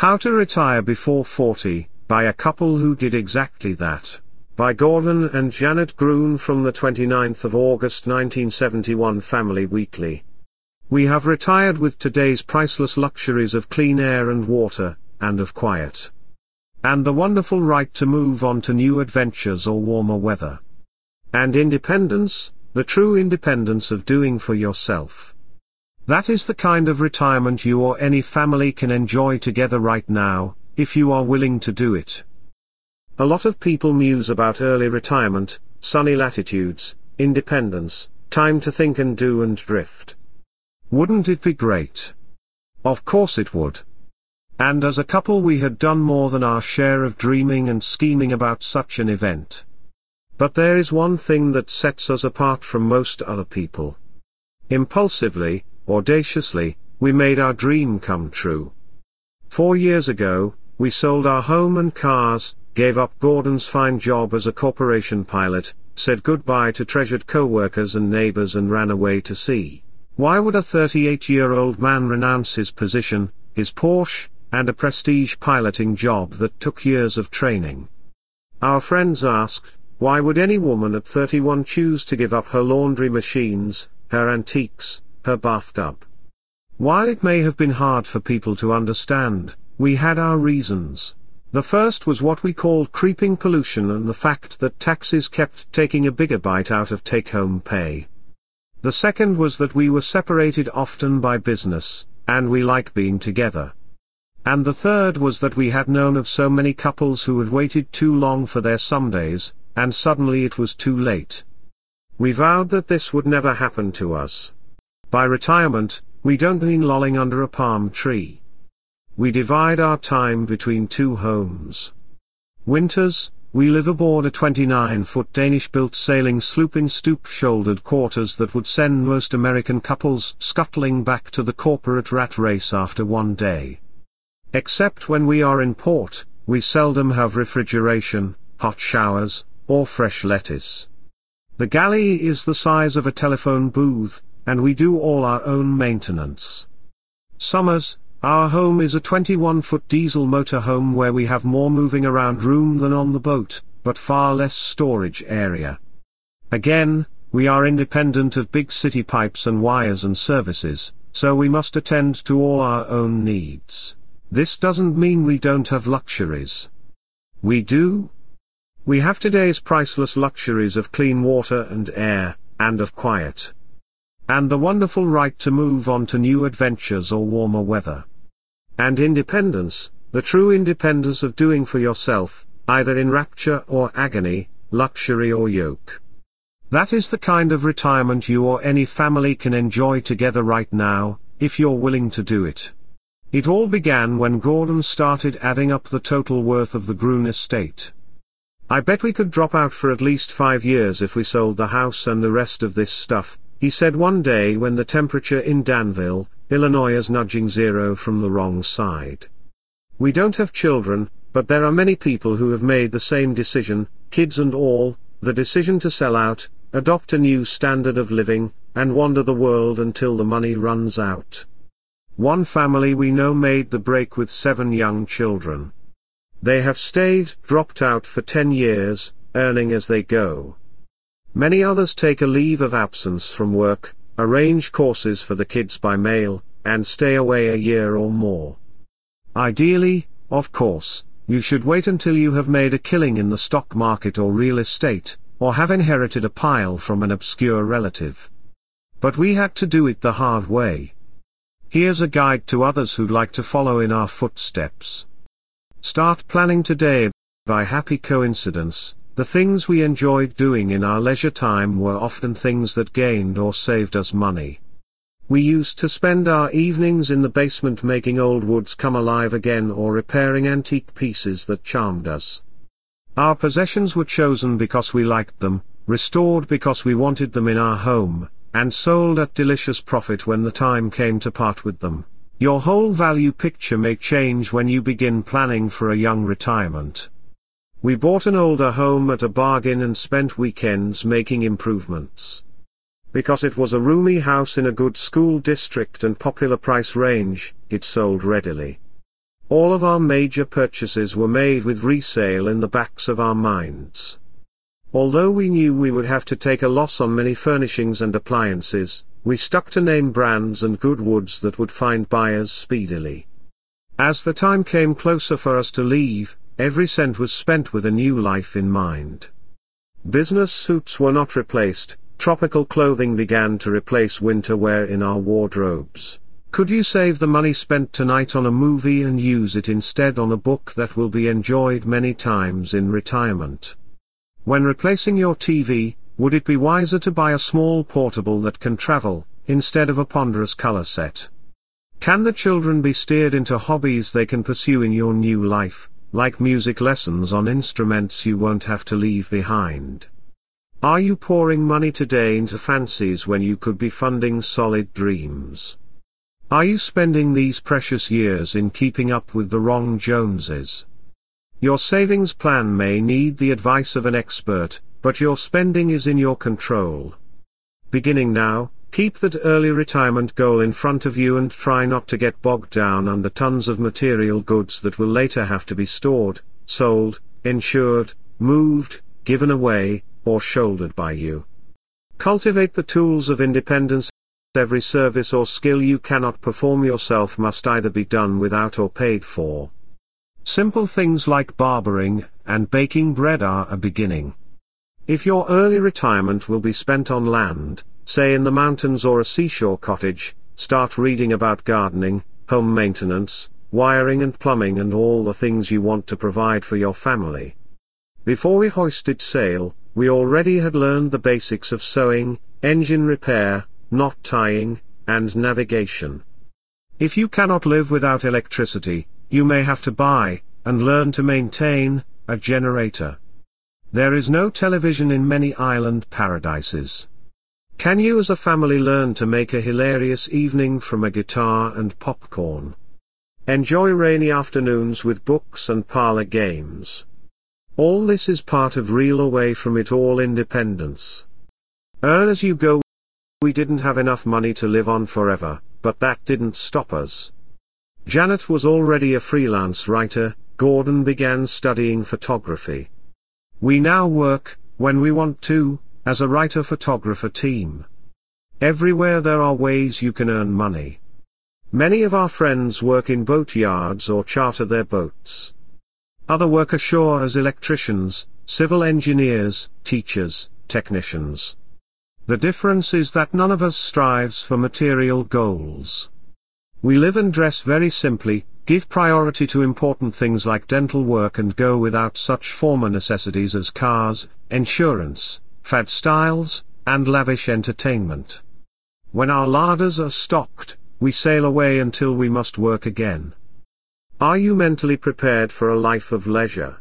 How to Retire Before 40, by a couple who did exactly that. By Gordon and Janet Groene from the 29th of August 1971 Family Weekly. We have retired with today's priceless luxuries of clean air and water, and of quiet. And the wonderful right to move on to new adventures or warmer weather. And independence, the true independence of doing for yourself. That is the kind of retirement you or any family can enjoy together right now, if you are willing to do it. A lot of people muse about early retirement, sunny latitudes, independence, time to think and do and drift. Wouldn't it be great? Of course it would. And as a couple we had done more than our share of dreaming and scheming about such an event. But there is one thing that sets us apart from most other people. Impulsively, audaciously, we made our dream come true. Four years ago, we sold our home and cars, gave up Gordon's fine job as a corporation pilot, said goodbye to treasured co-workers and neighbors and ran away to sea. Why would a 38-year-old man renounce his position, his Porsche, and a prestige piloting job that took years of training? Our friends asked, why would any woman at 31 choose to give up her laundry machines, her antiques, her bathtub. While it may have been hard for people to understand, we had our reasons. The first was what we called creeping pollution and the fact that taxes kept taking a bigger bite out of take-home pay. The second was that we were separated often by business, and we like being together. And the third was that we had known of so many couples who had waited too long for their Sundays, and suddenly it was too late. We vowed that this would never happen to us. By retirement, we don't mean lolling under a palm tree. We divide our time between two homes. Winters, we live aboard a 29-foot Danish-built sailing sloop in stoop-shouldered quarters that would send most American couples scuttling back to the corporate rat race after one day. Except when we are in port, we seldom have refrigeration, hot showers, or fresh lettuce. The galley is the size of a telephone booth, and we do all our own maintenance. Summers, our home is a 21-foot diesel motorhome where we have more moving around room than on the boat, but far less storage area. Again, we are independent of big city pipes and wires and services, so we must attend to all our own needs. This doesn't mean we don't have luxuries. We do. We have today's priceless luxuries of clean water and air, and of quiet and the wonderful right to move on to new adventures or warmer weather. And independence, the true independence of doing for yourself, either in rapture or agony, luxury or yoke. That is the kind of retirement you or any family can enjoy together right now, if you're willing to do it. It all began when Gordon started adding up the total worth of the Groene estate. I bet we could drop out for at least five years if we sold the house and the rest of this stuff, he said one day when the temperature in Danville, Illinois is nudging zero from the wrong side. We don't have children, but there are many people who have made the same decision, kids and all, the decision to sell out, adopt a new standard of living, and wander the world until the money runs out. One family we know made the break with seven young children. They have stayed, dropped out for ten years, earning as they go. Many others take a leave of absence from work, arrange courses for the kids by mail, and stay away a year or more. Ideally, of course, you should wait until you have made a killing in the stock market or real estate, or have inherited a pile from an obscure relative. But we had to do it the hard way. Here's a guide to others who'd like to follow in our footsteps. Start planning today. By happy coincidence, the things we enjoyed doing in our leisure time were often things that gained or saved us money. We used to spend our evenings in the basement making old woods come alive again or repairing antique pieces that charmed us. Our possessions were chosen because we liked them, restored because we wanted them in our home, and sold at delicious profit when the time came to part with them. Your whole value picture may change when you begin planning for a young retirement. We bought an older home at a bargain and spent weekends making improvements. Because it was a roomy house in a good school district and popular price range, it sold readily. All of our major purchases were made with resale in the backs of our minds. Although we knew we would have to take a loss on many furnishings and appliances, we stuck to name brands and good woods that would find buyers speedily. As the time came closer for us to leave, every cent was spent with a new life in mind. Business suits were not replaced, tropical clothing began to replace winter wear in our wardrobes. Could you save the money spent tonight on a movie and use it instead on a book that will be enjoyed many times in retirement? When replacing your TV, would it be wiser to buy a small portable that can travel, instead of a ponderous color set? Can the children be steered into hobbies they can pursue in your new life, like music lessons on instruments you won't have to leave behind? Are you pouring money today into fancies when you could be funding solid dreams? Are you spending these precious years in keeping up with the wrong Joneses? Your savings plan may need the advice of an expert, but your spending is in your control. Beginning now, keep that early retirement goal in front of you and try not to get bogged down under tons of material goods that will later have to be stored, sold, insured, moved, given away, or shouldered by you. Cultivate the tools of independence. Every service or skill you cannot perform yourself must either be done without or paid for. Simple things like barbering and baking bread are a beginning. If your early retirement will be spent on land, say in the mountains or a seashore cottage, start reading about gardening, home maintenance, wiring and plumbing and all the things you want to provide for your family. Before we hoisted sail, we already had learned the basics of sewing, engine repair, knot tying, and navigation. If you cannot live without electricity, you may have to buy, and learn to maintain, a generator. There is no television in many island paradises. Can you as a family learn to make a hilarious evening from a guitar and popcorn? Enjoy rainy afternoons with books and parlor games. All this is part of real away from it all independence. Earn as you go. We didn't have enough money to live on forever, but that didn't stop us. Janet was already a freelance writer, Gordon began studying photography. We now work, when we want to, as a writer-photographer team. Everywhere there are ways you can earn money. Many of our friends work in boat yards or charter their boats. Other work ashore as electricians, civil engineers, teachers, technicians. The difference is that none of us strives for material goals. We live and dress very simply, give priority to important things like dental work and go without such former necessities as cars, insurance, fad styles, and lavish entertainment. When our larders are stocked, we sail away until we must work again. Are you mentally prepared for a life of leisure?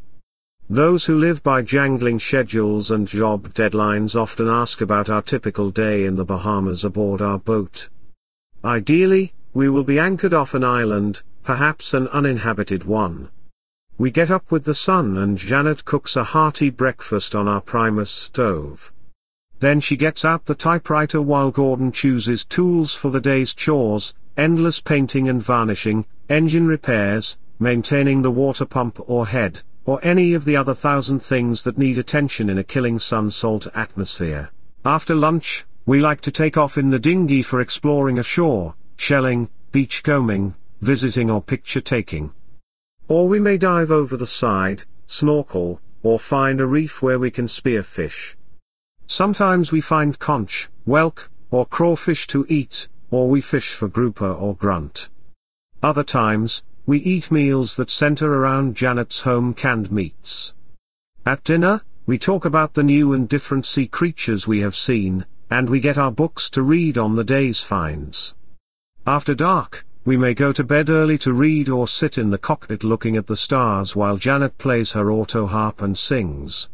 Those who live by jangling schedules and job deadlines often ask about our typical day in the Bahamas aboard our boat. Ideally, we will be anchored off an island, perhaps an uninhabited one. We get up with the sun and Janet cooks a hearty breakfast on our Primus stove. Then she gets out the typewriter while Gordon chooses tools for the day's chores, endless painting and varnishing, engine repairs, maintaining the water pump or head, or any of the other thousand things that need attention in a killing sun salt atmosphere. After lunch, we like to take off in the dinghy for exploring ashore, shelling, beachcombing, visiting or picture taking. Or we may dive over the side, snorkel, or find a reef where we can spear fish. Sometimes we find conch, whelk, or crawfish to eat, or we fish for grouper or grunt. Other times, we eat meals that center around Janet's home canned meats. At dinner, we talk about the new and different sea creatures we have seen, and we get our books to read on the day's finds. After dark, we may go to bed early to read or sit in the cockpit looking at the stars while Janet plays her auto harp and sings.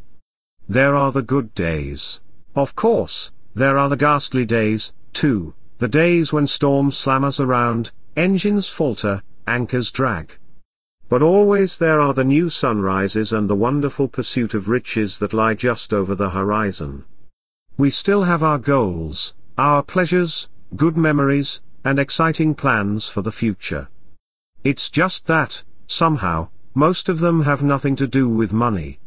There are the good days. Of course, there are the ghastly days, too, the days when storms slam us around, Engines falter, anchors drag. But always there are the new sunrises and the wonderful pursuit of riches that lie just over the horizon. We still have our goals, our pleasures, good memories, and exciting plans for the future. It's just that, somehow, most of them have nothing to do with money.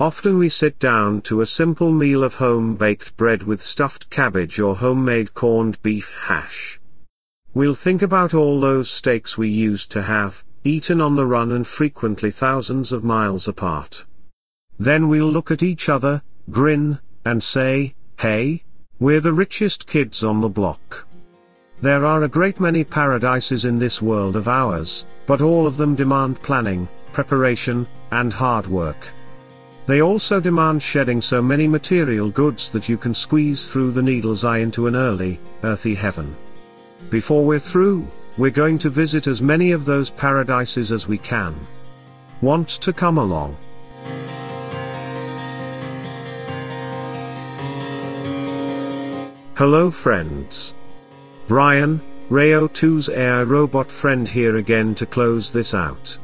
Often we sit down to a simple meal of home-baked bread with stuffed cabbage or homemade corned beef hash. We'll think about all those steaks we used to have, eaten on the run and frequently thousands of miles apart. Then we'll look at each other, grin, and say, hey, we're the richest kids on the block. There are a great many paradises in this world of ours, but all of them demand planning, preparation, and hard work. They also demand shedding so many material goods that you can squeeze through the needle's eye into an early, earthy heaven. Before we're through, we're going to visit as many of those paradises as we can. Want to come along? Hello friends. Brian, Rayo 2's air robot friend here again to close this out.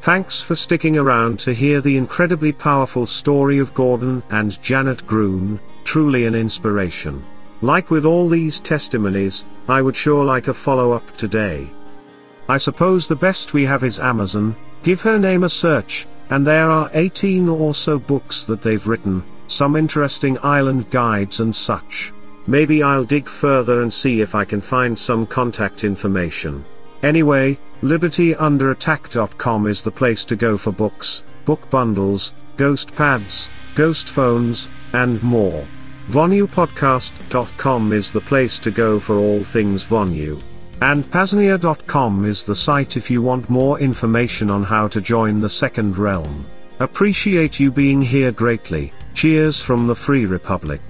Thanks for sticking around to hear the incredibly powerful story of Gordon and Janet Groene, truly an inspiration. Like with all these testimonies, I would sure like a follow-up today. I suppose the best we have is Amazon, give her name a search, and there are 18 or so books that they've written, some interesting island guides and such. Maybe I'll dig further and see if I can find some contact information. Anyway, LibertyUnderAttack.com is the place to go for books, book bundles, ghost pads, ghost phones, and more. VonuPodcast.com is the place to go for all things Vonu. And Paznia.com is the site if you want more information on how to join the Second Realm. Appreciate you being here greatly, cheers from the Free Republic.